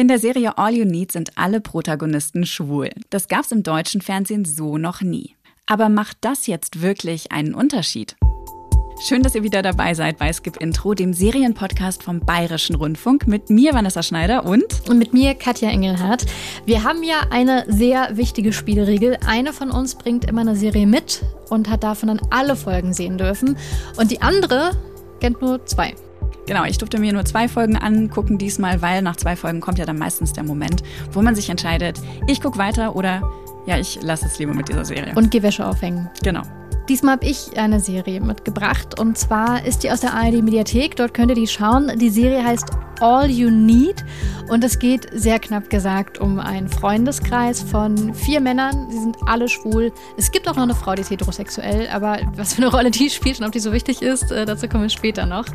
In der Serie All You Need sind alle Protagonisten schwul. Das gab's im deutschen Fernsehen so noch nie. Aber macht das jetzt wirklich einen Unterschied? Schön, dass ihr wieder dabei seid bei Skip Intro, dem Serienpodcast vom Bayerischen Rundfunk mit mir, Vanessa Schneider und. Und mit mir, Katja Engelhardt. Wir haben ja eine sehr wichtige Spielregel. Eine von uns bringt immer eine Serie mit und hat davon dann alle Folgen sehen dürfen. Und die andere kennt nur zwei. Genau, ich durfte mir nur zwei Folgen angucken diesmal, weil nach zwei Folgen kommt ja dann meistens der Moment, wo man sich entscheidet, ich gucke weiter oder ja, ich lasse es lieber mit dieser Serie. Und geh Wäsche aufhängen. Genau. Diesmal habe ich eine Serie mitgebracht und zwar ist die aus der ARD Mediathek. Dort könnt ihr die schauen. Die Serie heißt All You Need und es geht sehr knapp gesagt um einen Freundeskreis von vier Männern. Sie sind alle schwul. Es gibt auch noch eine Frau, die ist heterosexuell, aber was für eine Rolle die spielt und ob die so wichtig ist, äh, dazu kommen wir später noch.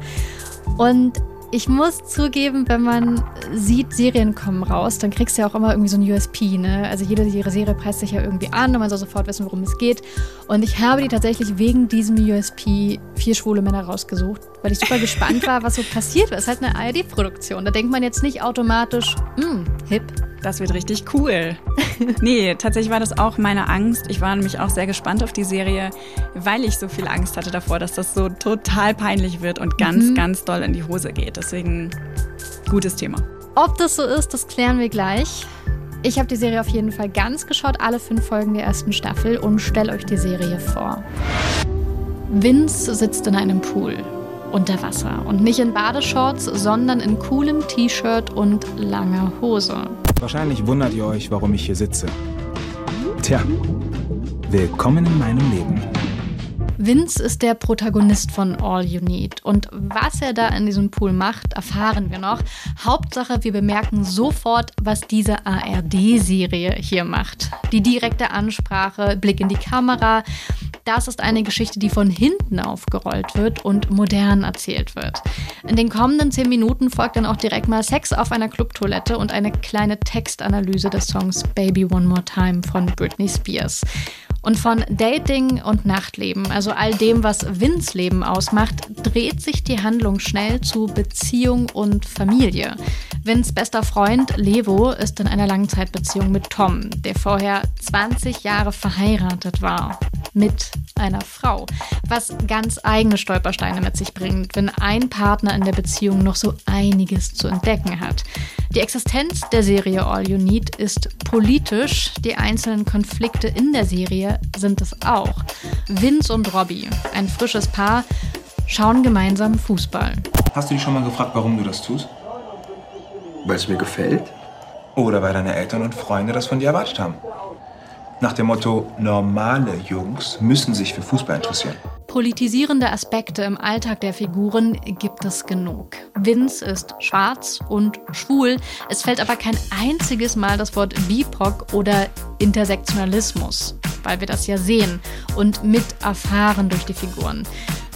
Und ich muss zugeben, wenn man sieht, Serien kommen raus, dann kriegst du ja auch immer irgendwie so ein USP, ne? Also jede ihre Serie preist sich ja irgendwie an und man soll sofort wissen, worum es geht. Und ich habe die tatsächlich wegen diesem USP vier schwule Männer rausgesucht, weil ich super gespannt war, was so passiert. Es ist halt eine ARD-Produktion. Da denkt man jetzt nicht automatisch, hm, hip. Das wird richtig cool. nee, tatsächlich war das auch meine Angst. Ich war nämlich auch sehr gespannt auf die Serie, weil ich so viel Angst hatte davor, dass das so total peinlich wird und ganz, mhm. ganz doll in die Hose geht. Deswegen gutes Thema. Ob das so ist, das klären wir gleich. Ich habe die Serie auf jeden Fall ganz geschaut, alle fünf Folgen der ersten Staffel und stelle euch die Serie vor. Vince sitzt in einem Pool unter Wasser und nicht in Badeshorts, sondern in coolem T-Shirt und langer Hose. Wahrscheinlich wundert ihr euch, warum ich hier sitze. Tja, willkommen in meinem Leben. Vince ist der Protagonist von All You Need. Und was er da in diesem Pool macht, erfahren wir noch. Hauptsache, wir bemerken sofort, was diese ARD-Serie hier macht. Die direkte Ansprache, Blick in die Kamera. Das ist eine Geschichte, die von hinten aufgerollt wird und modern erzählt wird. In den kommenden zehn Minuten folgt dann auch direkt mal Sex auf einer Clubtoilette und eine kleine Textanalyse des Songs Baby One More Time von Britney Spears. Und von Dating und Nachtleben, also all dem, was Vins Leben ausmacht, dreht sich die Handlung schnell zu Beziehung und Familie. Vins bester Freund Levo ist in einer Langzeitbeziehung mit Tom, der vorher 20 Jahre verheiratet war. Mit einer Frau. Was ganz eigene Stolpersteine mit sich bringt, wenn ein Partner in der Beziehung noch so einiges zu entdecken hat. Die Existenz der Serie All You Need ist politisch. Die einzelnen Konflikte in der Serie sind es auch. Vince und Robbie, ein frisches Paar, schauen gemeinsam Fußball. Hast du dich schon mal gefragt, warum du das tust? Weil es mir gefällt? Oder weil deine Eltern und Freunde das von dir erwartet haben? Nach dem Motto, normale Jungs müssen sich für Fußball interessieren. Politisierende Aspekte im Alltag der Figuren gibt es genug. Vince ist schwarz und schwul. Es fällt aber kein einziges Mal das Wort BIPOC oder Intersektionalismus, weil wir das ja sehen und mit erfahren durch die Figuren.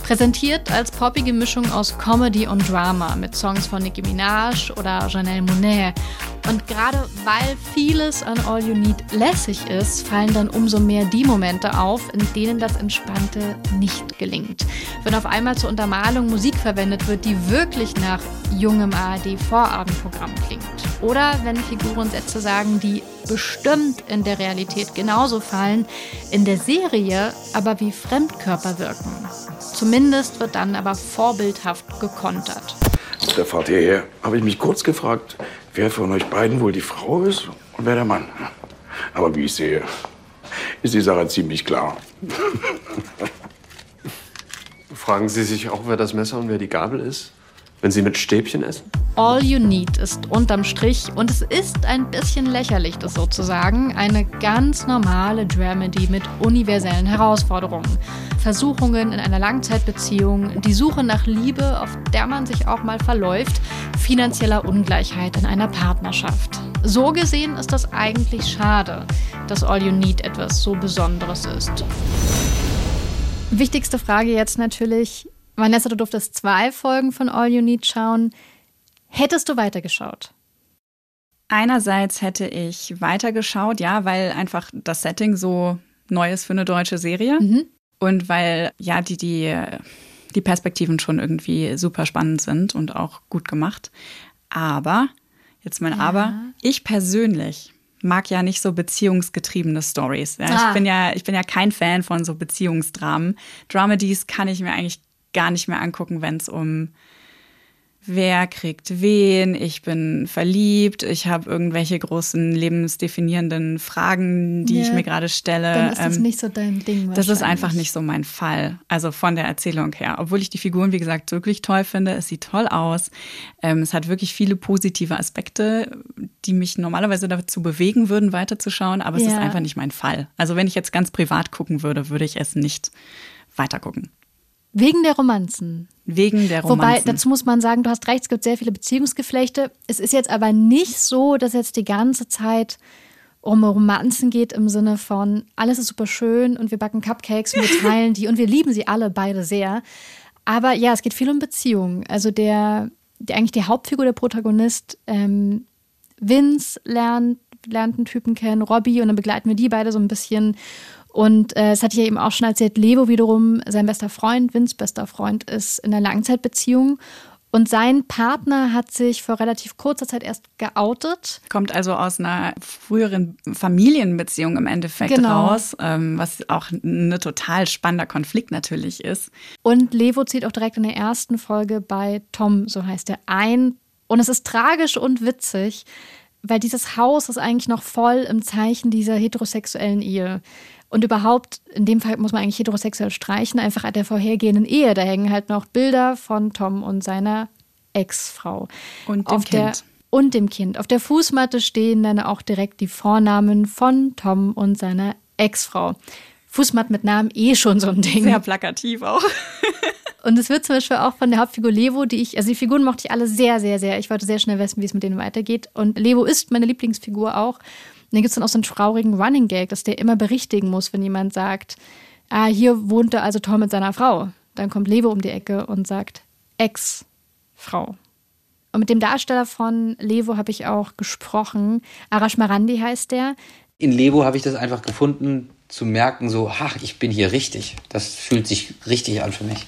Präsentiert als poppige Mischung aus Comedy und Drama mit Songs von Nicki Minaj oder Janelle Monet. Und gerade weil vieles an All You Need lässig ist, fallen dann umso mehr die Momente auf, in denen das Entspannte nicht gelingt. Wenn auf einmal zur Untermalung Musik verwendet wird, die wirklich nach jungem ARD-Vorabendprogramm klingt. Oder wenn Figuren Sätze sagen, die bestimmt in der Realität genauso fallen, in der Serie aber wie Fremdkörper wirken. Zumindest wird dann aber vorbildhaft gekontert. Auf der Fahrt hierher habe ich mich kurz gefragt, wer von euch beiden wohl die Frau ist und wer der Mann. Aber wie ich sehe, ist die Sache ziemlich klar. Fragen Sie sich auch, wer das Messer und wer die Gabel ist? Wenn Sie mit Stäbchen essen? All You Need ist unterm Strich, und es ist ein bisschen lächerlich, das sozusagen, eine ganz normale Dramedy mit universellen Herausforderungen. Versuchungen in einer Langzeitbeziehung, die Suche nach Liebe, auf der man sich auch mal verläuft, finanzieller Ungleichheit in einer Partnerschaft. So gesehen ist das eigentlich schade, dass All You Need etwas so Besonderes ist. Wichtigste Frage jetzt natürlich, Vanessa, du durftest zwei Folgen von All You Need schauen. Hättest du weitergeschaut? Einerseits hätte ich weitergeschaut, ja, weil einfach das Setting so neu ist für eine deutsche Serie. Mhm. Und weil, ja, die, die, die Perspektiven schon irgendwie super spannend sind und auch gut gemacht. Aber Jetzt mein Aber. Ich persönlich mag ja nicht so beziehungsgetriebene Stories. Ja, Ah. Ich bin ja, ich bin ja kein Fan von so Beziehungsdramen. Dramedies kann ich mir eigentlich gar nicht mehr angucken, wenn es um wer kriegt wen, ich bin verliebt, ich habe irgendwelche großen lebensdefinierenden Fragen, die ich Ja, mir gerade stelle. Dann ist das Ähm, nicht so dein Ding. das ist einfach nicht so mein Fall. Also von der Erzählung her. Obwohl ich die Figuren, wie gesagt, wirklich toll finde. Es sieht toll aus. Ähm, es hat wirklich viele positive Aspekte, die mich normalerweise dazu bewegen würden, weiterzuschauen. Aber es Ja. ist einfach nicht mein Fall. Also wenn ich jetzt ganz privat gucken würde, würde ich es nicht weitergucken. Wegen der Romanzen. Wegen der Wobei, Romanzen. dazu muss man sagen, du hast recht, es gibt sehr viele Beziehungsgeflechte. Es ist jetzt aber nicht so, dass jetzt die ganze Zeit um Romanzen geht im Sinne von, alles ist super schön und wir backen Cupcakes und wir teilen die und wir lieben sie alle beide sehr. Aber ja, es geht viel um Beziehungen. Also der, der eigentlich die Hauptfigur, der Protagonist, ähm, Vince lernt, lernt einen Typen kennen, Robbie, und dann begleiten wir die beide so ein bisschen. Und äh, das hatte ich ja eben auch schon erzählt, Levo wiederum, sein bester Freund, Vince bester Freund, ist in einer Langzeitbeziehung. Und sein Partner hat sich vor relativ kurzer Zeit erst geoutet. Kommt also aus einer früheren Familienbeziehung im Endeffekt Genau. raus, ähm, was auch ein total spannender Konflikt natürlich ist. Und Levo zieht auch direkt in der ersten Folge bei Tom, so heißt er, ein. Und es ist tragisch und witzig, weil dieses Haus ist eigentlich noch voll im Zeichen dieser heterosexuellen Ehe. Und überhaupt, in dem Fall muss man eigentlich heterosexuell streichen, einfach an der vorhergehenden Ehe. Da hängen halt noch Bilder von Tom und seiner Ex-Frau. Und dem Auf Kind. Und dem Kind. Auf der Fußmatte stehen dann auch direkt die Vornamen von Tom und seiner Ex-Frau. Fußmatten mit Namen eh schon so ein Ding. Sehr plakativ auch. Und es wird zum Beispiel auch von der Hauptfigur Levo, die ich, also die Figuren mochte ich alle sehr, sehr, sehr. Ich wollte sehr schnell wissen, wie es mit denen weitergeht. Und Levo ist meine Lieblingsfigur auch. Dann gibt es dann auch so einen traurigen Running Gag, dass der immer berichtigen muss, wenn jemand sagt, ah, hier wohnte also Tom mit seiner Frau. Dann kommt Levo um die Ecke und sagt, Ex-Frau. Und mit dem Darsteller von Levo habe ich auch gesprochen. Arash Marandi heißt der. In Lebo habe ich das einfach gefunden, zu merken, so, ach, ich bin hier richtig. Das fühlt sich richtig an für mich.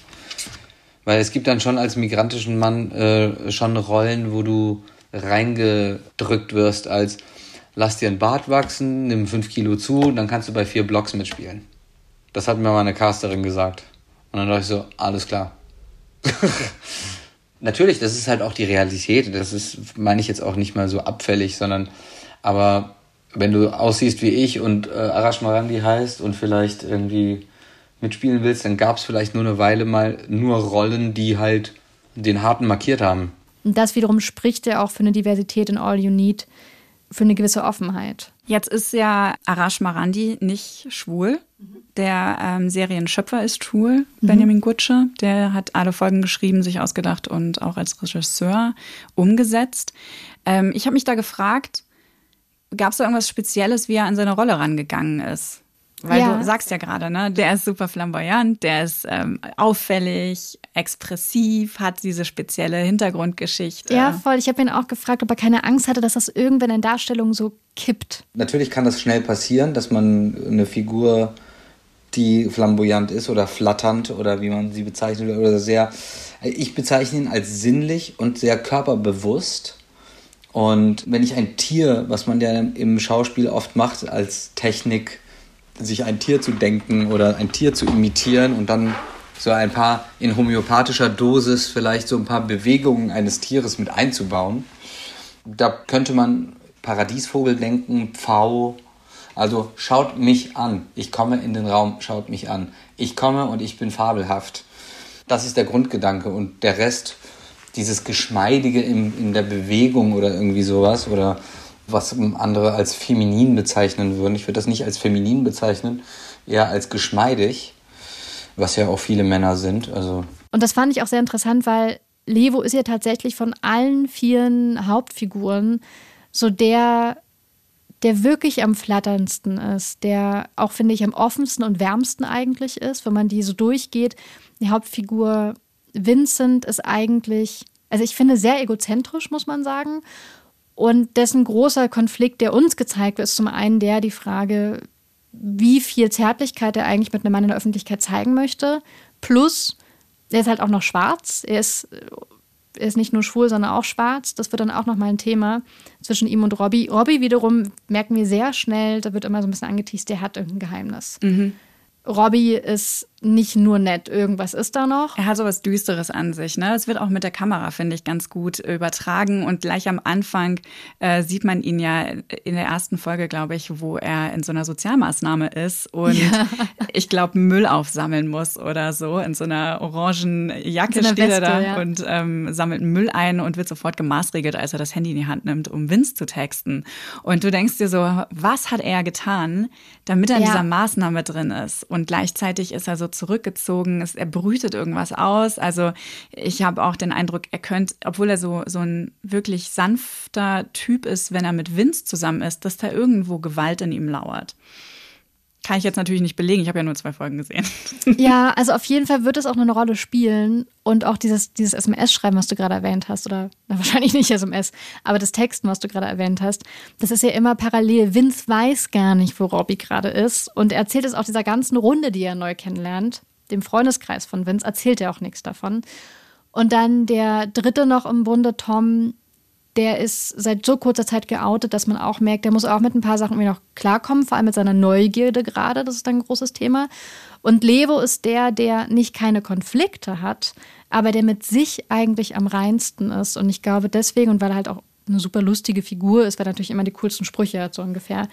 Weil es gibt dann schon als migrantischen Mann äh, schon Rollen, wo du reingedrückt wirst als lass dir einen Bart wachsen, nimm fünf Kilo zu und dann kannst du bei vier Blocks mitspielen. Das hat mir mal eine Casterin gesagt. Und dann dachte ich so, alles klar. Natürlich, das ist halt auch die Realität. Das ist, meine ich jetzt auch nicht mal so abfällig, sondern, aber wenn du aussiehst wie ich und äh, Arash Marandi heißt und vielleicht irgendwie mitspielen willst, dann gab es vielleicht nur eine Weile mal nur Rollen, die halt den Harten markiert haben. Und das wiederum spricht ja auch für eine Diversität in All You Need, für eine gewisse Offenheit. Jetzt ist ja Arash Marandi nicht schwul. Der ähm, Serienschöpfer ist schwul, Benjamin Gutsche. Der hat alle Folgen geschrieben, sich ausgedacht und auch als Regisseur umgesetzt. Ähm, ich habe mich da gefragt, gab es da irgendwas Spezielles, wie er an seine Rolle rangegangen ist? Weil Ja. du sagst ja gerade, ne, der ist super flamboyant, der ist ähm, auffällig, expressiv, hat diese spezielle Hintergrundgeschichte. Ja, voll. Ich habe ihn auch gefragt, ob er keine Angst hatte, dass das irgendwann in Darstellung so kippt. Natürlich kann das schnell passieren, dass man eine Figur, die flamboyant ist oder flatternd oder wie man sie bezeichnet oder sehr. Ich bezeichne ihn als sinnlich und sehr körperbewusst. Und wenn ich ein Tier, was man ja im Schauspiel oft macht, als Technik, sich ein Tier zu denken oder ein Tier zu imitieren und dann so ein paar in homöopathischer Dosis vielleicht so ein paar Bewegungen eines Tieres mit einzubauen, da könnte man Paradiesvogel denken, Pfau. Also schaut mich an. Ich komme in den Raum, schaut mich an. Ich komme und ich bin fabelhaft. Das ist der Grundgedanke und der Rest, dieses Geschmeidige in, in der Bewegung oder irgendwie sowas oder was andere als feminin bezeichnen würden. Ich würde das nicht als feminin bezeichnen, eher als geschmeidig, was ja auch viele Männer sind. Also Und das fand ich auch sehr interessant, weil Levo ist ja tatsächlich von allen vier Hauptfiguren so der, der wirklich am flatterndsten ist, der auch, finde ich, am offensten und wärmsten eigentlich ist, wenn man die so durchgeht. Die Hauptfigur Vincent ist eigentlich, also ich finde, sehr egozentrisch, muss man sagen. Und dessen großer Konflikt, der uns gezeigt wird, ist zum einen der, die Frage, wie viel Zärtlichkeit er eigentlich mit einem Mann in der Öffentlichkeit zeigen möchte. Plus, er ist halt auch noch schwarz. Er ist er ist nicht nur schwul, sondern auch schwarz. Das wird dann auch nochmal ein Thema zwischen ihm und Robbie. Robbie wiederum merken wir sehr schnell, da wird immer so ein bisschen angeteased, der hat irgendein Geheimnis. Mhm. Robbie ist nicht nur nett, irgendwas ist da noch. Er hat so was Düsteres an sich. Ne? Das wird auch mit der Kamera, finde ich, ganz gut übertragen. Und gleich am Anfang äh, sieht man ihn ja in der ersten Folge, glaube ich, wo er in so einer Sozialmaßnahme ist und ja. ich glaube, Müll aufsammeln muss oder so. In so einer orangen Jacke so steht Weste, er da ja. und ähm, sammelt Müll ein und wird sofort gemaßregelt, als er das Handy in die Hand nimmt, um Vince zu texten. Und du denkst dir so, was hat er getan, damit er in ja. dieser Maßnahme drin ist? Und gleichzeitig ist er so zurückgezogen, ist, er brütet irgendwas aus. Also ich habe auch den Eindruck, er könnte, obwohl er so, so ein wirklich sanfter Typ ist, wenn er mit Vince zusammen ist, dass da irgendwo Gewalt in ihm lauert. Kann ich jetzt natürlich nicht belegen, ich habe ja nur zwei Folgen gesehen. Ja, also auf jeden Fall wird es auch eine Rolle spielen. Und auch dieses, dieses SMS-Schreiben, was du gerade erwähnt hast, oder na, wahrscheinlich nicht SMS, aber das Texten, was du gerade erwähnt hast, das ist ja immer parallel. Vince weiß gar nicht, wo Robbie gerade ist. Und er erzählt es auch dieser ganzen Runde, die er neu kennenlernt, dem Freundeskreis von Vince, erzählt er auch nichts davon. Und dann der dritte noch im Bunde, Tom, der ist seit so kurzer Zeit geoutet, dass man auch merkt, der muss auch mit ein paar Sachen irgendwie noch klarkommen, vor allem mit seiner Neugierde gerade, das ist ein großes Thema. Und Levo ist der, der nicht keine Konflikte hat, aber der mit sich eigentlich am reinsten ist. Und ich glaube deswegen, und weil er halt auch eine super lustige Figur ist, weil er natürlich immer die coolsten Sprüche hat, so ungefähr,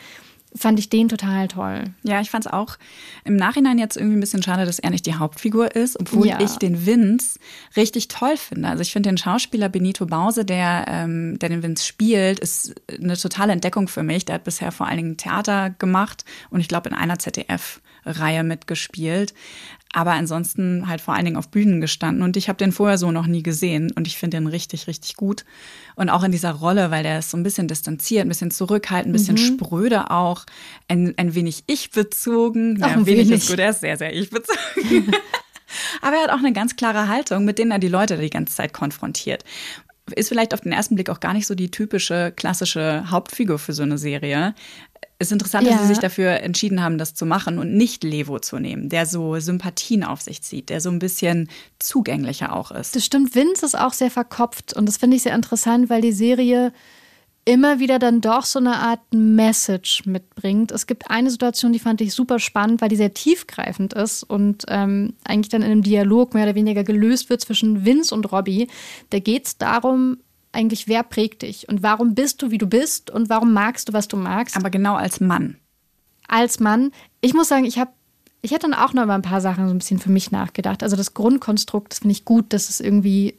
fand ich den total toll. Ja, ich fand es auch im Nachhinein jetzt irgendwie ein bisschen schade, dass er nicht die Hauptfigur ist, obwohl ja. ich den Vince richtig toll finde. Also ich finde den Schauspieler Benito Bause, der, ähm, der den Vince spielt, ist eine totale Entdeckung für mich. Der hat bisher vor allen Dingen Theater gemacht und ich glaube in einer ZDF-Reihe mitgespielt aber ansonsten halt vor allen Dingen auf Bühnen gestanden. Und ich habe den vorher so noch nie gesehen und ich finde den richtig, richtig gut. Und auch in dieser Rolle, weil der ist so ein bisschen distanziert, ein bisschen zurückhaltend, ein bisschen mhm. spröde auch, ein, ein wenig ich-bezogen. Ja, ein wenig ist gut, er ist sehr, sehr ich-bezogen. aber er hat auch eine ganz klare Haltung, mit denen er die Leute die ganze Zeit konfrontiert ist vielleicht auf den ersten Blick auch gar nicht so die typische klassische Hauptfigur für so eine Serie. Es ist interessant, ja. dass sie sich dafür entschieden haben, das zu machen und nicht Levo zu nehmen, der so Sympathien auf sich zieht, der so ein bisschen zugänglicher auch ist. Das stimmt, Vince ist auch sehr verkopft und das finde ich sehr interessant, weil die Serie immer wieder dann doch so eine Art Message mitbringt. Es gibt eine Situation, die fand ich super spannend, weil die sehr tiefgreifend ist und ähm, eigentlich dann in einem Dialog mehr oder weniger gelöst wird zwischen Vince und Robbie. Da geht es darum, eigentlich, wer prägt dich und warum bist du, wie du bist und warum magst du, was du magst. Aber genau als Mann. Als Mann. Ich muss sagen, ich habe ich hätte dann auch noch über ein paar Sachen so ein bisschen für mich nachgedacht. Also das Grundkonstrukt, das finde ich gut, dass es irgendwie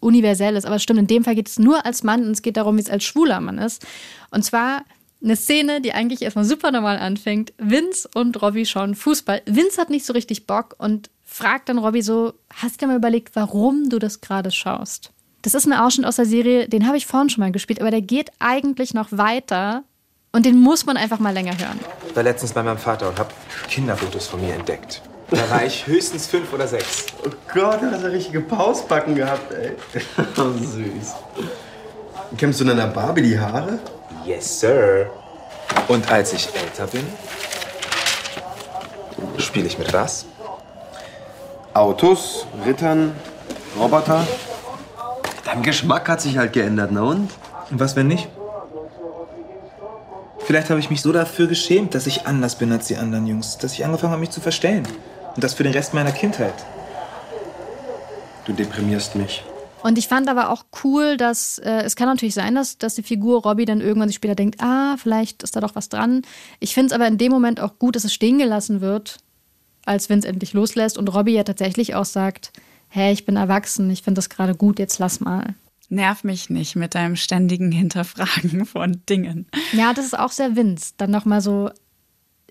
universell ist. Aber stimmt, in dem Fall geht es nur als Mann und es geht darum, wie es als schwuler Mann ist. Und zwar eine Szene, die eigentlich erstmal super normal anfängt. Vince und Robbie schauen Fußball. Vince hat nicht so richtig Bock und fragt dann Robbie so: Hast du dir mal überlegt, warum du das gerade schaust? Das ist ein Ausschnitt aus der Serie, den habe ich vorhin schon mal gespielt, aber der geht eigentlich noch weiter und den muss man einfach mal länger hören. Ich war letztens bei meinem Vater und habe Kinderfotos von mir entdeckt. Da war ich höchstens fünf oder sechs. Oh Gott, du hast ja richtige Pausbacken gehabt, ey. Oh, süß. Kämmst du in einer Barbie die Haare? Yes, sir. Und als ich älter bin, spiele ich mit was? Autos, Rittern, Roboter. Dein Geschmack hat sich halt geändert, na und? Und was, wenn nicht? Vielleicht habe ich mich so dafür geschämt, dass ich anders bin als die anderen Jungs, dass ich angefangen habe, mich zu verstellen. Und das für den Rest meiner Kindheit. Du deprimierst mich. Und ich fand aber auch cool, dass äh, es kann natürlich sein, dass, dass die Figur Robbie dann irgendwann sich später denkt, ah, vielleicht ist da doch was dran. Ich finde es aber in dem Moment auch gut, dass es stehen gelassen wird, als Vince endlich loslässt und Robbie ja tatsächlich auch sagt, hey, ich bin erwachsen, ich finde das gerade gut, jetzt lass mal. Nerv mich nicht mit deinem ständigen Hinterfragen von Dingen. Ja, das ist auch sehr Vince. Dann nochmal so,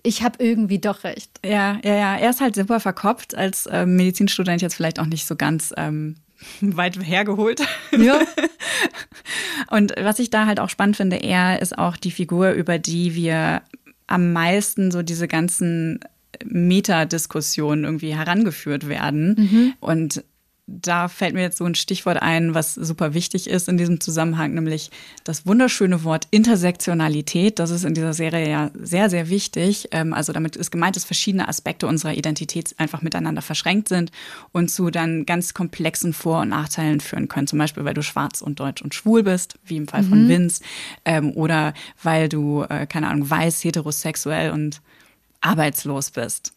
ich habe irgendwie doch recht. Ja, ja, ja. Er ist halt super verkopft als äh, Medizinstudent jetzt vielleicht auch nicht so ganz ähm, weit hergeholt. Ja. Und was ich da halt auch spannend finde, er ist auch die Figur, über die wir am meisten so diese ganzen Metadiskussionen irgendwie herangeführt werden. Mhm. Und da fällt mir jetzt so ein Stichwort ein, was super wichtig ist in diesem Zusammenhang, nämlich das wunderschöne Wort Intersektionalität. Das ist in dieser Serie ja sehr, sehr wichtig. Ähm, also damit ist gemeint, dass verschiedene Aspekte unserer Identität einfach miteinander verschränkt sind und zu dann ganz komplexen Vor- und Nachteilen führen können. Zum Beispiel, weil du schwarz und deutsch und schwul bist, wie im Fall von mhm. Vince, ähm, oder weil du, äh, keine Ahnung, weiß, heterosexuell und arbeitslos bist.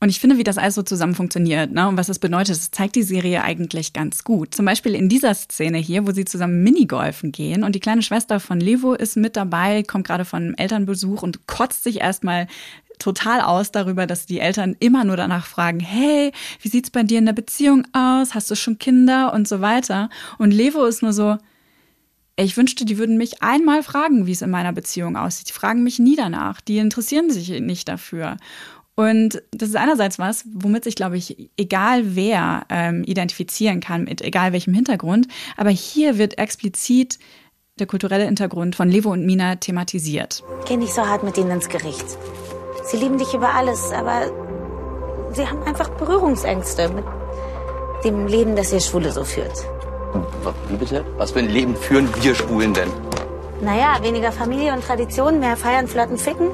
Und ich finde, wie das alles so zusammen funktioniert ne? und was das bedeutet, das zeigt die Serie eigentlich ganz gut. Zum Beispiel in dieser Szene hier, wo sie zusammen Minigolfen gehen und die kleine Schwester von Levo ist mit dabei, kommt gerade von einem Elternbesuch und kotzt sich erstmal total aus darüber, dass die Eltern immer nur danach fragen, hey, wie sieht's bei dir in der Beziehung aus? Hast du schon Kinder und so weiter? Und Levo ist nur so, ich wünschte, die würden mich einmal fragen, wie es in meiner Beziehung aussieht. Die fragen mich nie danach. Die interessieren sich nicht dafür. Und das ist einerseits was, womit sich, glaube ich, egal wer ähm, identifizieren kann, mit egal welchem Hintergrund. Aber hier wird explizit der kulturelle Hintergrund von Levo und Mina thematisiert. Geh nicht so hart mit ihnen ins Gericht. Sie lieben dich über alles, aber sie haben einfach Berührungsängste mit dem Leben, das ihr Schwule so führt. Wie bitte? Was für ein Leben führen wir Schwulen denn? Naja, weniger Familie und Tradition, mehr feiern, flirten, ficken.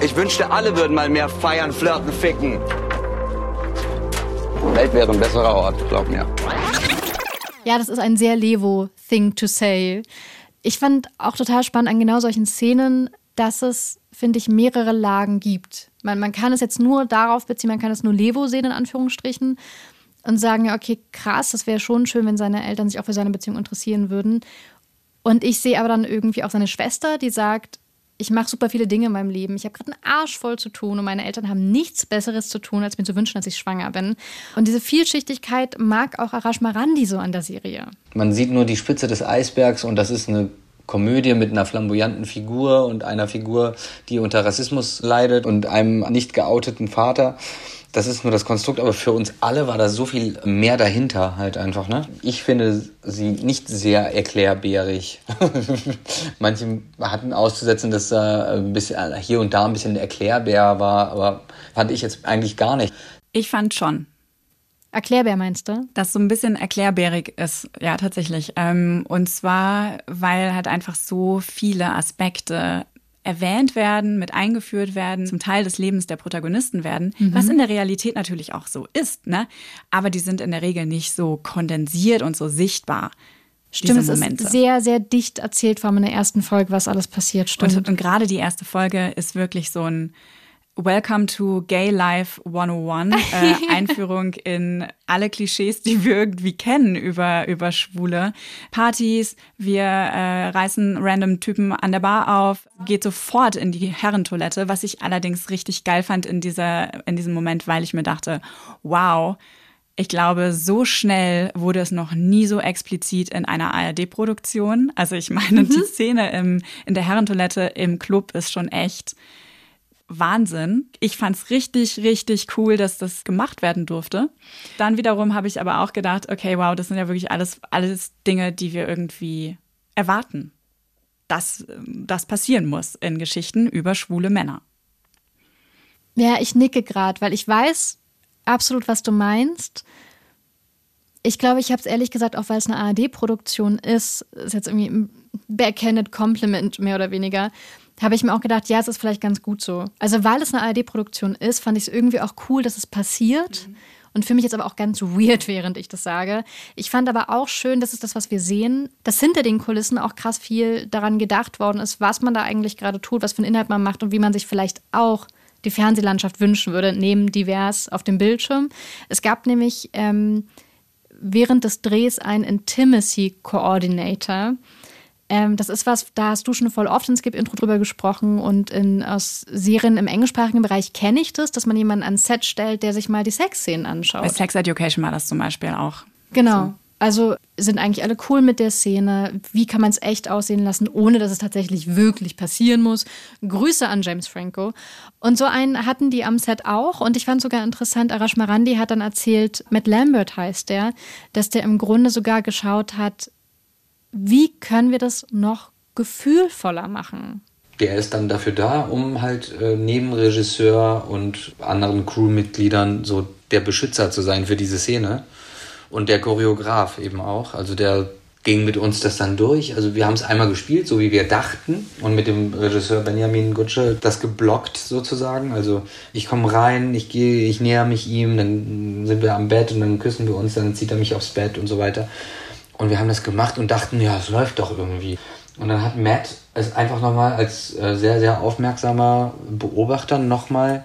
Ich wünschte, alle würden mal mehr feiern, flirten, ficken. Die Welt wäre ein besserer Ort, glaub mir. Ja, das ist ein sehr Levo-Thing to say. Ich fand auch total spannend an genau solchen Szenen, dass es, finde ich, mehrere Lagen gibt. Man, man kann es jetzt nur darauf beziehen, man kann es nur Levo sehen, in Anführungsstrichen, und sagen, ja, okay, krass, das wäre schon schön, wenn seine Eltern sich auch für seine Beziehung interessieren würden. Und ich sehe aber dann irgendwie auch seine Schwester, die sagt, ich mache super viele Dinge in meinem Leben. Ich habe gerade einen Arsch voll zu tun und meine Eltern haben nichts Besseres zu tun, als mir zu wünschen, dass ich schwanger bin. Und diese Vielschichtigkeit mag auch Arash Marandi so an der Serie. Man sieht nur die Spitze des Eisbergs und das ist eine Komödie mit einer flamboyanten Figur und einer Figur, die unter Rassismus leidet und einem nicht geouteten Vater. Das ist nur das Konstrukt, aber für uns alle war da so viel mehr dahinter halt einfach. Ne? Ich finde sie nicht sehr erklärbärig. Manche hatten auszusetzen, dass da ein bisschen hier und da ein bisschen erklärbär war, aber fand ich jetzt eigentlich gar nicht. Ich fand schon. Erklärbär meinst du? Das so ein bisschen erklärbärig ist, ja, tatsächlich. Ähm, und zwar, weil halt einfach so viele Aspekte erwähnt werden, mit eingeführt werden, zum Teil des Lebens der Protagonisten werden, mhm. was in der Realität natürlich auch so ist, ne? Aber die sind in der Regel nicht so kondensiert und so sichtbar. Stimmt, es ist sehr, sehr dicht erzählt vor allem in der ersten Folge, was alles passiert. Stimmt. Und, und gerade die erste Folge ist wirklich so ein Welcome to Gay Life 101, äh, Einführung in alle Klischees, die wir irgendwie kennen über, über Schwule. Partys, wir äh, reißen random Typen an der Bar auf, geht sofort in die Herrentoilette, was ich allerdings richtig geil fand in, dieser, in diesem Moment, weil ich mir dachte, wow, ich glaube, so schnell wurde es noch nie so explizit in einer ARD-Produktion. Also ich meine, mhm. die Szene im, in der Herrentoilette im Club ist schon echt Wahnsinn. Ich fand es richtig, richtig cool, dass das gemacht werden durfte. Dann wiederum habe ich aber auch gedacht, okay, wow, das sind ja wirklich alles, alles Dinge, die wir irgendwie erwarten, dass das passieren muss in Geschichten über schwule Männer. Ja, ich nicke gerade, weil ich weiß absolut, was du meinst. Ich glaube, ich habe es ehrlich gesagt, auch weil es eine ARD-Produktion ist, ist jetzt irgendwie ein backhanded Compliment mehr oder weniger habe ich mir auch gedacht, ja, es ist vielleicht ganz gut so. Also weil es eine ARD-Produktion ist, fand ich es irgendwie auch cool, dass es passiert. Mhm. Und für mich jetzt aber auch ganz weird, während ich das sage. Ich fand aber auch schön, das ist das, was wir sehen, dass hinter den Kulissen auch krass viel daran gedacht worden ist, was man da eigentlich gerade tut, was für einen Inhalt man macht und wie man sich vielleicht auch die Fernsehlandschaft wünschen würde, neben divers auf dem Bildschirm. Es gab nämlich ähm, während des Drehs einen Intimacy Coordinator, ähm, das ist was, da hast du schon voll oft in Skip-Intro drüber gesprochen und in, aus Serien im englischsprachigen Bereich kenne ich das, dass man jemanden ans Set stellt, der sich mal die Sexszenen anschaut. Bei Sex Education war das zum Beispiel auch. Genau. So. Also sind eigentlich alle cool mit der Szene. Wie kann man es echt aussehen lassen, ohne dass es tatsächlich wirklich passieren muss? Grüße an James Franco. Und so einen hatten die am Set auch. Und ich fand sogar interessant, Arash Marandi hat dann erzählt, Matt Lambert heißt der, dass der im Grunde sogar geschaut hat, wie können wir das noch gefühlvoller machen? Der ist dann dafür da, um halt äh, neben Regisseur und anderen Crewmitgliedern so der Beschützer zu sein für diese Szene. Und der Choreograf eben auch. Also der ging mit uns das dann durch. Also wir haben es einmal gespielt, so wie wir dachten. Und mit dem Regisseur Benjamin Gutsche das geblockt sozusagen. Also ich komme rein, ich gehe, ich näher mich ihm, dann sind wir am Bett und dann küssen wir uns, dann zieht er mich aufs Bett und so weiter. Und wir haben das gemacht und dachten, ja, es läuft doch irgendwie. Und dann hat Matt es einfach nochmal als äh, sehr, sehr aufmerksamer Beobachter nochmal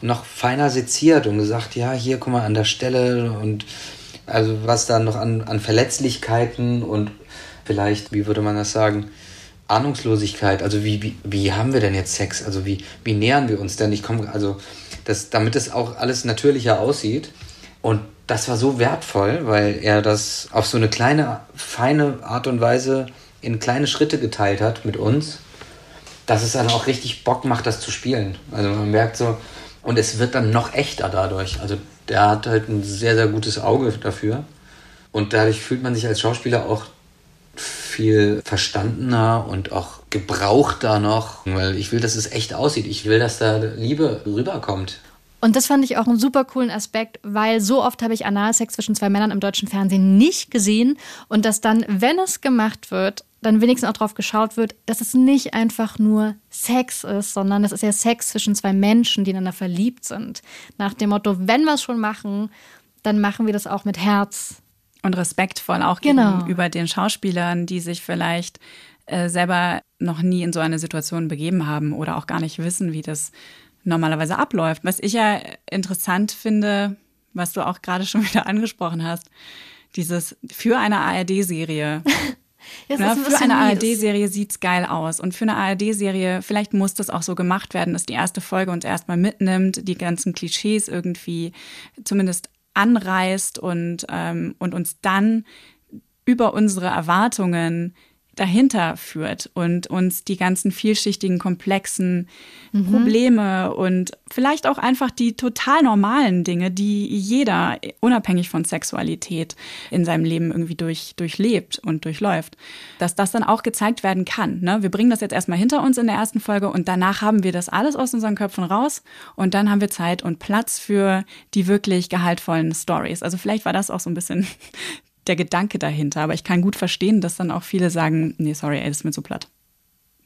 noch feiner seziert und gesagt, ja, hier, guck mal, an der Stelle und also was da noch an, an Verletzlichkeiten und vielleicht, wie würde man das sagen, Ahnungslosigkeit, also wie, wie, wie haben wir denn jetzt Sex? Also wie, wie nähern wir uns denn? Ich komme, also das, damit es auch alles natürlicher aussieht. Und das war so wertvoll, weil er das auf so eine kleine, feine Art und Weise in kleine Schritte geteilt hat mit uns, dass es dann auch richtig Bock macht, das zu spielen. Also man merkt so, und es wird dann noch echter dadurch. Also der hat halt ein sehr, sehr gutes Auge dafür. Und dadurch fühlt man sich als Schauspieler auch viel verstandener und auch gebrauchter noch, weil ich will, dass es echt aussieht. Ich will, dass da Liebe rüberkommt. Und das fand ich auch einen super coolen Aspekt, weil so oft habe ich Analsex zwischen zwei Männern im deutschen Fernsehen nicht gesehen und dass dann, wenn es gemacht wird, dann wenigstens auch darauf geschaut wird, dass es nicht einfach nur Sex ist, sondern es ist ja Sex zwischen zwei Menschen, die ineinander verliebt sind. Nach dem Motto, wenn wir es schon machen, dann machen wir das auch mit Herz. Und respektvoll auch genau. gegenüber den Schauspielern, die sich vielleicht äh, selber noch nie in so eine Situation begeben haben oder auch gar nicht wissen, wie das normalerweise abläuft. Was ich ja interessant finde, was du auch gerade schon wieder angesprochen hast, dieses für eine ARD-Serie Ja, Na, für eine ARD-Serie sieht es geil aus. Und für eine ARD-Serie, vielleicht muss das auch so gemacht werden, dass die erste Folge uns erstmal mitnimmt, die ganzen Klischees irgendwie zumindest anreißt und, ähm, und uns dann über unsere Erwartungen dahinter führt und uns die ganzen vielschichtigen, komplexen mhm. Probleme und vielleicht auch einfach die total normalen Dinge, die jeder unabhängig von Sexualität in seinem Leben irgendwie durch, durchlebt und durchläuft, dass das dann auch gezeigt werden kann. Ne? Wir bringen das jetzt erstmal hinter uns in der ersten Folge und danach haben wir das alles aus unseren Köpfen raus und dann haben wir Zeit und Platz für die wirklich gehaltvollen Stories. Also vielleicht war das auch so ein bisschen der Gedanke dahinter. Aber ich kann gut verstehen, dass dann auch viele sagen, nee, sorry, ey, das ist mir zu platt.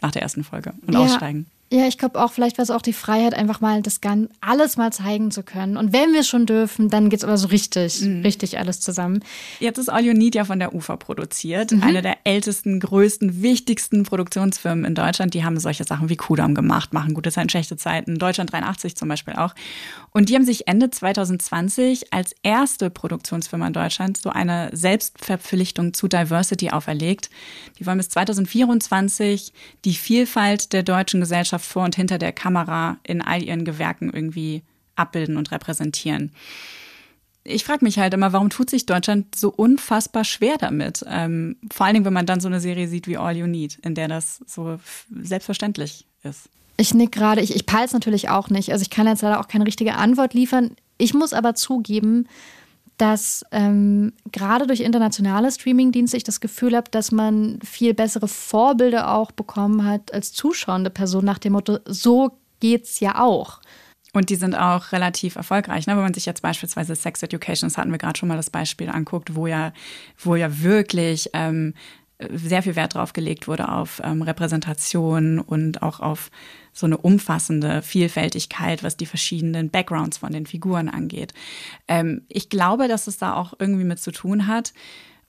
Nach der ersten Folge und ja. aussteigen. Ja, ich glaube auch, vielleicht war es auch die Freiheit, einfach mal das Gan alles mal zeigen zu können. Und wenn wir schon dürfen, dann geht es aber so richtig, mhm. richtig alles zusammen. Jetzt ist All You Need ja von der UFA produziert. Mhm. Eine der ältesten, größten, wichtigsten Produktionsfirmen in Deutschland. Die haben solche Sachen wie Kudam gemacht, machen gute Zeiten, schlechte Zeiten. Deutschland 83 zum Beispiel auch. Und die haben sich Ende 2020 als erste Produktionsfirma in Deutschland so eine Selbstverpflichtung zu Diversity auferlegt. Die wollen bis 2024 die Vielfalt der deutschen Gesellschaft Vor und hinter der Kamera in all ihren Gewerken irgendwie abbilden und repräsentieren. Ich frage mich halt immer, warum tut sich Deutschland so unfassbar schwer damit? Ähm, vor allen Dingen, wenn man dann so eine Serie sieht wie All You Need, in der das so selbstverständlich ist. Ich nick gerade, ich, ich peile es natürlich auch nicht. Also ich kann jetzt leider auch keine richtige Antwort liefern. Ich muss aber zugeben, dass ähm, gerade durch internationale Streamingdienste ich das Gefühl habe, dass man viel bessere Vorbilder auch bekommen hat als zuschauende Person nach dem Motto, so geht's ja auch. Und die sind auch relativ erfolgreich. Ne? Wenn man sich jetzt beispielsweise Sex Education, das hatten wir gerade schon mal das Beispiel anguckt, wo ja, wo ja wirklich ähm, sehr viel Wert drauf gelegt wurde auf ähm, Repräsentation und auch auf so eine umfassende Vielfältigkeit, was die verschiedenen Backgrounds von den Figuren angeht. Ähm, ich glaube, dass es da auch irgendwie mit zu tun hat.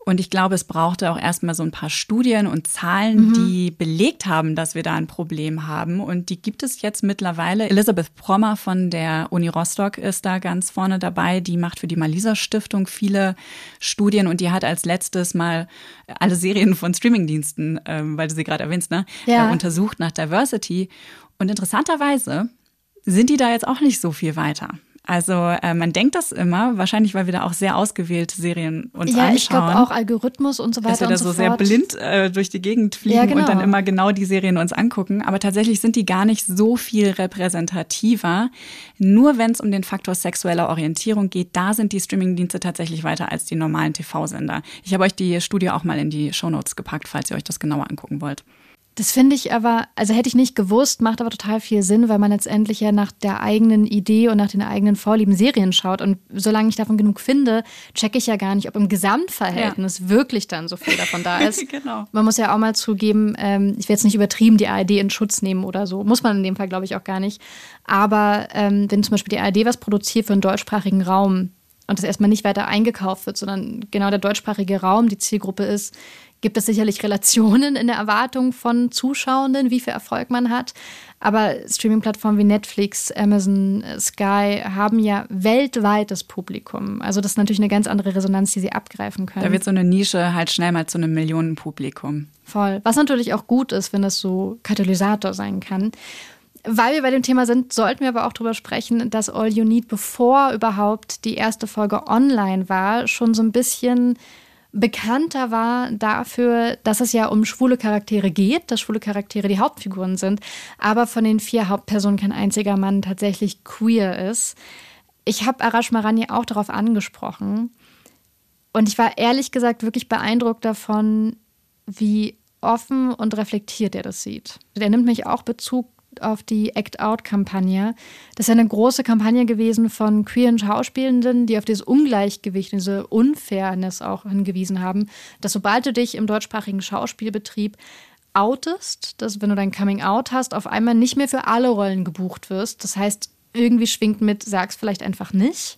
Und ich glaube, es brauchte auch erstmal so ein paar Studien und Zahlen, mhm. die belegt haben, dass wir da ein Problem haben. Und die gibt es jetzt mittlerweile. Elisabeth Prommer von der Uni Rostock ist da ganz vorne dabei. Die macht für die Malisa Stiftung viele Studien und die hat als letztes mal alle Serien von Streamingdiensten, ähm, weil du sie gerade erwähnst, ne, ja. äh, untersucht nach Diversity. Und interessanterweise sind die da jetzt auch nicht so viel weiter. Also äh, man denkt das immer, wahrscheinlich weil wir da auch sehr ausgewählte Serien uns ja, anschauen. Ja, ich glaube auch Algorithmus und so weiter. Dass wir da so, so sehr blind äh, durch die Gegend fliegen ja, genau. und dann immer genau die Serien uns angucken. Aber tatsächlich sind die gar nicht so viel repräsentativer. Nur wenn es um den Faktor sexueller Orientierung geht, da sind die Streamingdienste tatsächlich weiter als die normalen TV-Sender. Ich habe euch die Studie auch mal in die Shownotes gepackt, falls ihr euch das genauer angucken wollt. Das finde ich aber, also hätte ich nicht gewusst, macht aber total viel Sinn, weil man letztendlich ja nach der eigenen Idee und nach den eigenen Vorlieben Serien schaut. Und solange ich davon genug finde, checke ich ja gar nicht, ob im Gesamtverhältnis ja. wirklich dann so viel davon da ist. genau. Man muss ja auch mal zugeben, ähm, ich werde jetzt nicht übertrieben die ARD in Schutz nehmen oder so. Muss man in dem Fall, glaube ich, auch gar nicht. Aber ähm, wenn zum Beispiel die ARD was produziert für einen deutschsprachigen Raum, und das erstmal nicht weiter eingekauft wird, sondern genau der deutschsprachige Raum die Zielgruppe ist, gibt es sicherlich Relationen in der Erwartung von Zuschauenden, wie viel Erfolg man hat. Aber Streaming-Plattformen wie Netflix, Amazon, Sky haben ja weltweit das Publikum. Also das ist natürlich eine ganz andere Resonanz, die sie abgreifen können. Da wird so eine Nische halt schnell mal zu einem Millionenpublikum. Voll. Was natürlich auch gut ist, wenn das so Katalysator sein kann. Weil wir bei dem Thema sind, sollten wir aber auch darüber sprechen, dass All You Need, bevor überhaupt die erste Folge online war, schon so ein bisschen bekannter war dafür, dass es ja um schwule Charaktere geht, dass schwule Charaktere die Hauptfiguren sind, aber von den vier Hauptpersonen kein einziger Mann tatsächlich queer ist. Ich habe Arash Marani auch darauf angesprochen und ich war ehrlich gesagt wirklich beeindruckt davon, wie offen und reflektiert er das sieht. Er nimmt mich auch Bezug auf die Act Out-Kampagne. Das ist eine große Kampagne gewesen von queeren Schauspielenden, die auf dieses Ungleichgewicht, diese Unfairness auch hingewiesen haben, dass sobald du dich im deutschsprachigen Schauspielbetrieb outest, dass wenn du dein Coming Out hast, auf einmal nicht mehr für alle Rollen gebucht wirst. Das heißt, irgendwie schwingt mit, sag's vielleicht einfach nicht.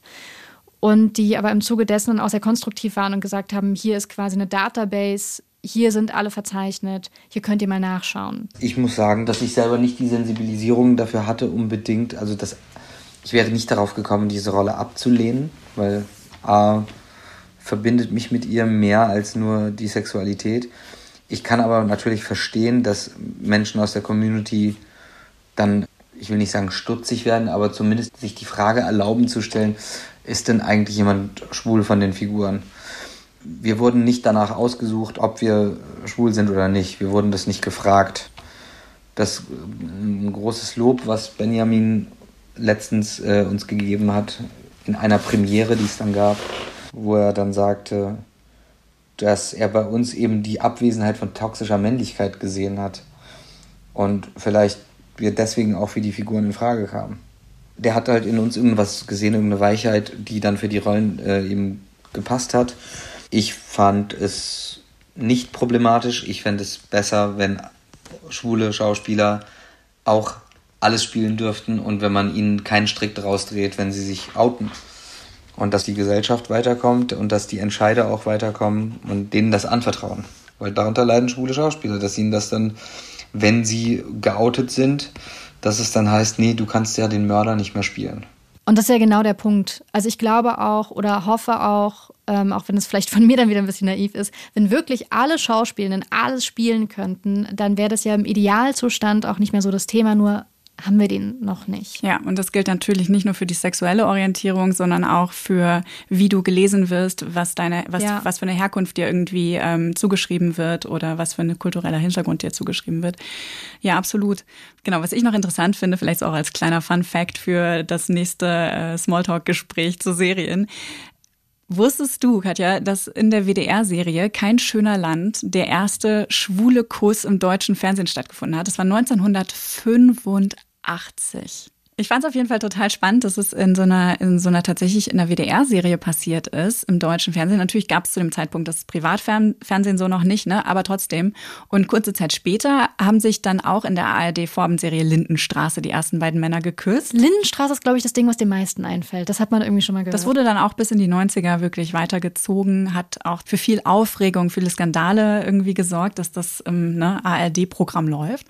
Und die aber im Zuge dessen dann auch sehr konstruktiv waren und gesagt haben, hier ist quasi eine Database, hier sind alle verzeichnet, hier könnt ihr mal nachschauen. Ich muss sagen, dass ich selber nicht die Sensibilisierung dafür hatte, unbedingt. Also das, ich wäre nicht darauf gekommen, diese Rolle abzulehnen, weil A verbindet mich mit ihr mehr als nur die Sexualität. Ich kann aber natürlich verstehen, dass Menschen aus der Community dann, ich will nicht sagen stutzig werden, aber zumindest sich die Frage erlauben zu stellen, ist denn eigentlich jemand schwul von den Figuren? Wir wurden nicht danach ausgesucht, ob wir schwul sind oder nicht. Wir wurden das nicht gefragt. Das ein großes Lob, was Benjamin letztens äh, uns gegeben hat, in einer Premiere, die es dann gab, wo er dann sagte, dass er bei uns eben die Abwesenheit von toxischer Männlichkeit gesehen hat und vielleicht wir deswegen auch für die Figuren in Frage kamen. Der hat halt in uns irgendwas gesehen, irgendeine Weichheit, die dann für die Rollen äh, eben gepasst hat. Ich fand es nicht problematisch. Ich fände es besser, wenn schwule Schauspieler auch alles spielen dürften und wenn man ihnen keinen Strick draus dreht, wenn sie sich outen. Und dass die Gesellschaft weiterkommt und dass die Entscheider auch weiterkommen und denen das anvertrauen. Weil darunter leiden schwule Schauspieler, dass ihnen das dann, wenn sie geoutet sind, dass es dann heißt, nee, du kannst ja den Mörder nicht mehr spielen. Und das ist ja genau der Punkt. Also ich glaube auch oder hoffe auch, ähm, auch wenn es vielleicht von mir dann wieder ein bisschen naiv ist, wenn wirklich alle Schauspielenden alles spielen könnten, dann wäre das ja im Idealzustand auch nicht mehr so das Thema, nur haben wir den noch nicht. Ja, und das gilt natürlich nicht nur für die sexuelle Orientierung, sondern auch für, wie du gelesen wirst, was deine, was, ja. was für eine Herkunft dir irgendwie ähm, zugeschrieben wird oder was für ein kultureller Hintergrund dir zugeschrieben wird. Ja, absolut. Genau, was ich noch interessant finde, vielleicht auch als kleiner Fun Fact für das nächste äh, Smalltalk-Gespräch zu Serien. Wusstest du, Katja, dass in der WDR-Serie Kein schöner Land der erste schwule Kuss im deutschen Fernsehen stattgefunden hat? Das war 1985. Ich fand es auf jeden Fall total spannend, dass es in so einer, in so einer tatsächlich in der WDR-Serie passiert ist, im deutschen Fernsehen. Natürlich gab es zu dem Zeitpunkt das Privatfernsehen so noch nicht, ne? aber trotzdem. Und kurze Zeit später haben sich dann auch in der ARD-Vorabendserie Lindenstraße die ersten beiden Männer geküsst. Lindenstraße ist, glaube ich, das Ding, was den meisten einfällt. Das hat man irgendwie schon mal gehört. Das wurde dann auch bis in die 90er wirklich weitergezogen, hat auch für viel Aufregung, viele Skandale irgendwie gesorgt, dass das im ne, ARD-Programm läuft.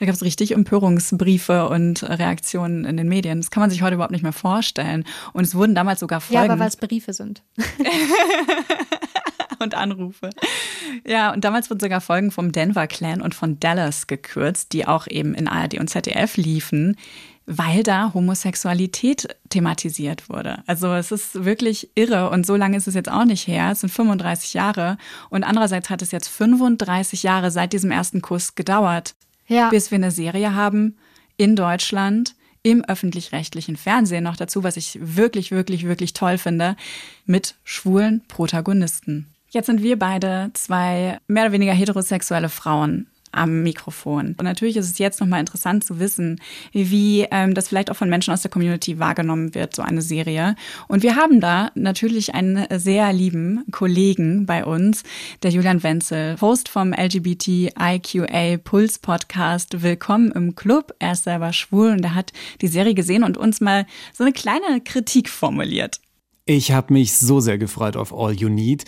Da gab es richtig Empörungsbriefe und Reaktionen in, in den Medien. Das kann man sich heute überhaupt nicht mehr vorstellen. Und es wurden damals sogar Folgen. Ja, aber weil es Briefe sind. und Anrufe. Ja, und damals wurden sogar Folgen vom Denver Clan und von Dallas gekürzt, die auch eben in ARD und ZDF liefen, weil da Homosexualität thematisiert wurde. Also es ist wirklich irre und so lange ist es jetzt auch nicht her. Es sind 35 Jahre und andererseits hat es jetzt 35 Jahre seit diesem ersten Kuss gedauert, ja. bis wir eine Serie haben in Deutschland, im öffentlich-rechtlichen Fernsehen noch dazu, was ich wirklich, wirklich, wirklich toll finde, mit schwulen Protagonisten. Jetzt sind wir beide zwei mehr oder weniger heterosexuelle Frauen. Am Mikrofon. Und natürlich ist es jetzt nochmal interessant zu wissen, wie ähm, das vielleicht auch von Menschen aus der Community wahrgenommen wird, so eine Serie. Und wir haben da natürlich einen sehr lieben Kollegen bei uns, der Julian Wenzel, Host vom LGBTIQA Puls Podcast. Willkommen im Club. Er ist selber schwul und er hat die Serie gesehen und uns mal so eine kleine Kritik formuliert. Ich habe mich so sehr gefreut auf All You Need.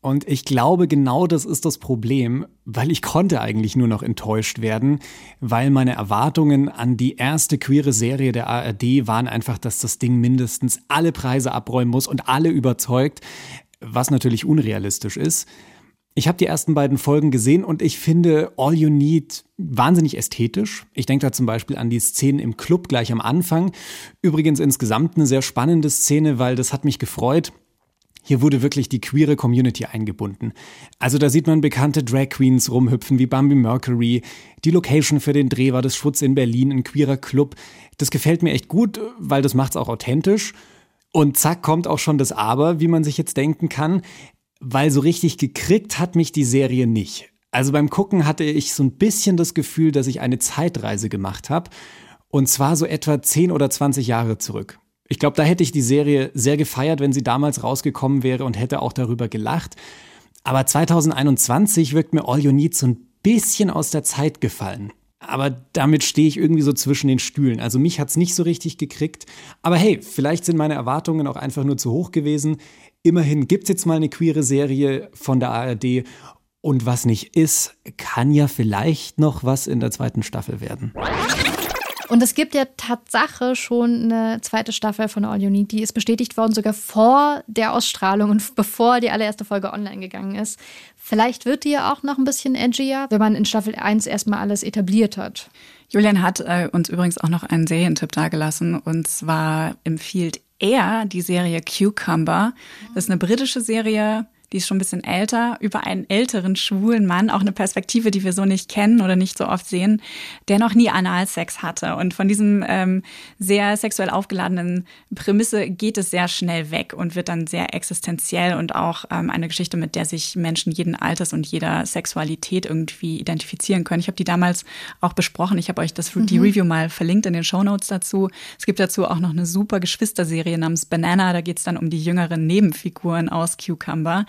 Und ich glaube, genau das ist das Problem, weil ich konnte eigentlich nur noch enttäuscht werden, weil meine Erwartungen an die erste queere Serie der ARD waren einfach, dass das Ding mindestens alle Preise abräumen muss und alle überzeugt, was natürlich unrealistisch ist. Ich habe die ersten beiden Folgen gesehen und ich finde All You Need wahnsinnig ästhetisch. Ich denke da zum Beispiel an die Szenen im Club gleich am Anfang. Übrigens insgesamt eine sehr spannende Szene, weil das hat mich gefreut. Hier wurde wirklich die queere Community eingebunden. Also da sieht man bekannte Drag Queens rumhüpfen wie Bambi Mercury. Die Location für den Dreh war das Schwutz in Berlin, ein queerer Club. Das gefällt mir echt gut, weil das macht's auch authentisch. Und zack kommt auch schon das Aber, wie man sich jetzt denken kann, weil so richtig gekriegt hat mich die Serie nicht. Also beim Gucken hatte ich so ein bisschen das Gefühl, dass ich eine Zeitreise gemacht habe. Und zwar so etwa 10 oder 20 Jahre zurück. Ich glaube, da hätte ich die Serie sehr gefeiert, wenn sie damals rausgekommen wäre und hätte auch darüber gelacht. Aber 2021 wirkt mir All You Need so ein bisschen aus der Zeit gefallen. Aber damit stehe ich irgendwie so zwischen den Stühlen. Also mich hat es nicht so richtig gekriegt. Aber hey, vielleicht sind meine Erwartungen auch einfach nur zu hoch gewesen. Immerhin gibt es jetzt mal eine queere Serie von der ARD. Und was nicht ist, kann ja vielleicht noch was in der zweiten Staffel werden. Und es gibt ja Tatsache schon eine zweite Staffel von All You Need. Die ist bestätigt worden, sogar vor der Ausstrahlung und bevor die allererste Folge online gegangen ist. Vielleicht wird die ja auch noch ein bisschen edgier, wenn man in Staffel 1 erstmal alles etabliert hat. Julian hat äh, uns übrigens auch noch einen Serientipp dargelassen. Und zwar empfiehlt er die Serie Cucumber. Das ist eine britische Serie die ist schon ein bisschen älter, über einen älteren schwulen Mann, auch eine Perspektive, die wir so nicht kennen oder nicht so oft sehen, der noch nie Analsex hatte. Und von diesem ähm, sehr sexuell aufgeladenen Prämisse geht es sehr schnell weg und wird dann sehr existenziell und auch ähm, eine Geschichte, mit der sich Menschen jeden Alters und jeder Sexualität irgendwie identifizieren können. Ich habe die damals auch besprochen. Ich habe euch das, die mhm. Review mal verlinkt in den Show Notes dazu. Es gibt dazu auch noch eine super Geschwisterserie namens Banana. Da geht es dann um die jüngeren Nebenfiguren aus Cucumber.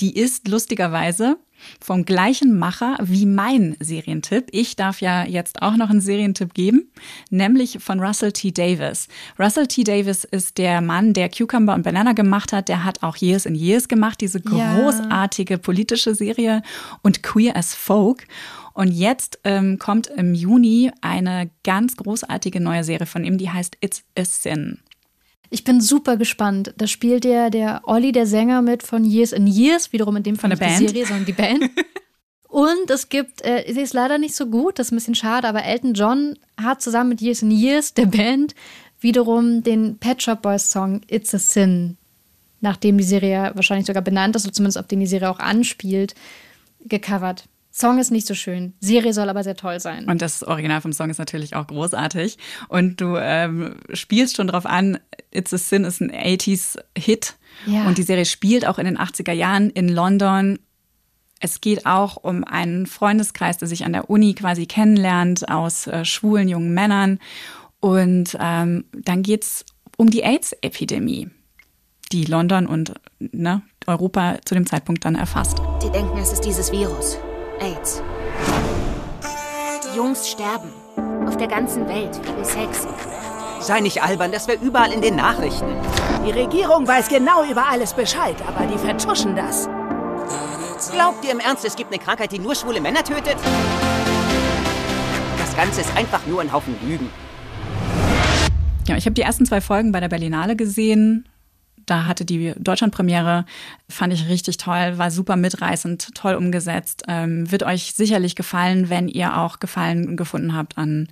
Die ist lustigerweise vom gleichen Macher wie mein Serientipp. Ich darf ja jetzt auch noch einen Serientipp geben, nämlich von Russell T. Davis. Russell T. Davis ist der Mann, der Cucumber und Banana gemacht hat. Der hat auch Years in Years gemacht, diese großartige politische Serie und Queer as Folk. Und jetzt ähm, kommt im Juni eine ganz großartige neue Serie von ihm, die heißt It's a Sin. Ich bin super gespannt. Da spielt ja der Olli, der Sänger, mit von Years and Years, wiederum in dem Fall von der Band. die Serie, sondern die Band. Und es gibt, äh, sie ist leider nicht so gut, das ist ein bisschen schade, aber Elton John hat zusammen mit Years and Years, der Band, wiederum den Pet Shop Boys Song It's a Sin, nachdem die Serie wahrscheinlich sogar benannt ist, oder zumindest auf den die Serie auch anspielt, gecovert. Song ist nicht so schön. Serie soll aber sehr toll sein. Und das Original vom Song ist natürlich auch großartig. Und du ähm, spielst schon drauf an, It's a Sin ist ein 80s-Hit. Ja. Und die Serie spielt auch in den 80er Jahren in London. Es geht auch um einen Freundeskreis, der sich an der Uni quasi kennenlernt aus äh, schwulen jungen Männern. Und ähm, dann geht's um die AIDS-Epidemie, die London und ne, Europa zu dem Zeitpunkt dann erfasst. Die denken, es ist dieses Virus. AIDS. Die Jungs sterben. Auf der ganzen Welt, wie Sex. Sei nicht albern, das wäre überall in den Nachrichten. Die Regierung weiß genau über alles Bescheid, aber die vertuschen das. Glaubt ihr im Ernst, es gibt eine Krankheit, die nur schwule Männer tötet? Das Ganze ist einfach nur ein Haufen Lügen. Ja, ich habe die ersten zwei Folgen bei der Berlinale gesehen da hatte die Deutschlandpremiere, fand ich richtig toll, war super mitreißend, toll umgesetzt. Ähm, wird euch sicherlich gefallen, wenn ihr auch Gefallen gefunden habt an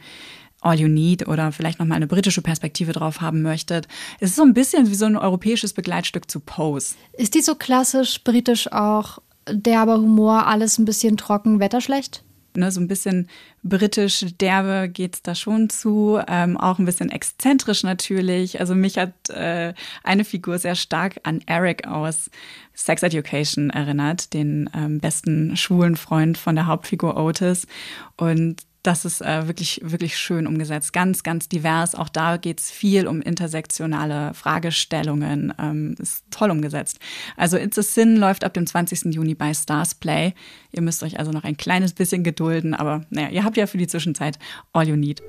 All You Need oder vielleicht nochmal eine britische Perspektive drauf haben möchtet. Es ist so ein bisschen wie so ein europäisches Begleitstück zu Pose. Ist die so klassisch britisch auch derber Humor, alles ein bisschen trocken, wetterschlecht? Ne, so ein bisschen britisch derbe geht's da schon zu, ähm, auch ein bisschen exzentrisch natürlich. Also mich hat äh, eine Figur sehr stark an Eric aus Sex Education erinnert, den ähm, besten schwulen Freund von der Hauptfigur Otis. Und das ist äh, wirklich, wirklich schön umgesetzt. Ganz, ganz divers. Auch da geht es viel um intersektionale Fragestellungen. Ähm, ist toll umgesetzt. Also It's a Sin läuft ab dem 20. Juni bei Stars Play. Ihr müsst euch also noch ein kleines bisschen gedulden, aber naja, ihr habt ja für die Zwischenzeit all you need.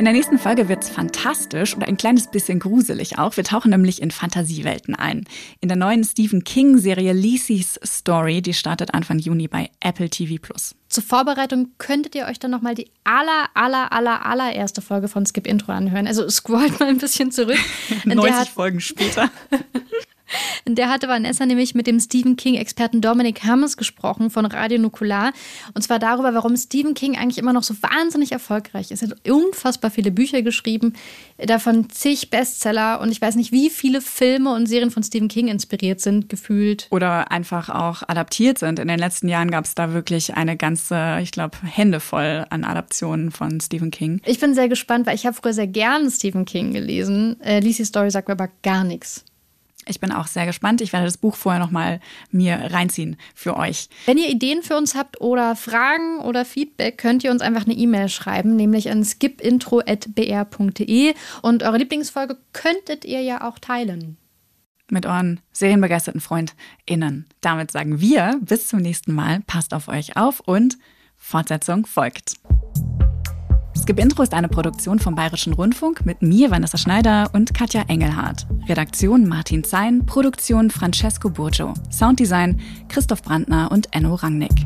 In der nächsten Folge wird's fantastisch und ein kleines bisschen gruselig auch. Wir tauchen nämlich in Fantasiewelten ein. In der neuen Stephen King-Serie Lisey's Story, die startet Anfang Juni bei Apple TV Plus. Zur Vorbereitung könntet ihr euch dann nochmal die aller, aller, aller, allererste Folge von Skip Intro anhören. Also scrollt mal ein bisschen zurück. 90 Folgen später. Der hatte Vanessa nämlich mit dem Stephen King-Experten Dominic Hammers gesprochen von Radio Nukular. Und zwar darüber, warum Stephen King eigentlich immer noch so wahnsinnig erfolgreich ist. Er hat unfassbar viele Bücher geschrieben, davon zig Bestseller und ich weiß nicht, wie viele Filme und Serien von Stephen King inspiriert sind, gefühlt. Oder einfach auch adaptiert sind. In den letzten Jahren gab es da wirklich eine ganze, ich glaube, Hände voll an Adaptionen von Stephen King. Ich bin sehr gespannt, weil ich habe früher sehr gerne Stephen King gelesen. Äh, Lizzie Story sagt mir aber gar nichts. Ich bin auch sehr gespannt. Ich werde das Buch vorher noch mal mir reinziehen für euch. Wenn ihr Ideen für uns habt oder Fragen oder Feedback, könnt ihr uns einfach eine E-Mail schreiben, nämlich an skipintro@br.de und eure Lieblingsfolge könntet ihr ja auch teilen. Mit euren serienbegeisterten FreundInnen. Damit sagen wir bis zum nächsten Mal. Passt auf euch auf und Fortsetzung folgt. Skip Intro ist eine Produktion vom Bayerischen Rundfunk mit mir, Vanessa Schneider und Katja Engelhardt. Redaktion Martin Zein, Produktion Francesco Burgio, Sounddesign Christoph Brandner und Enno Rangnick.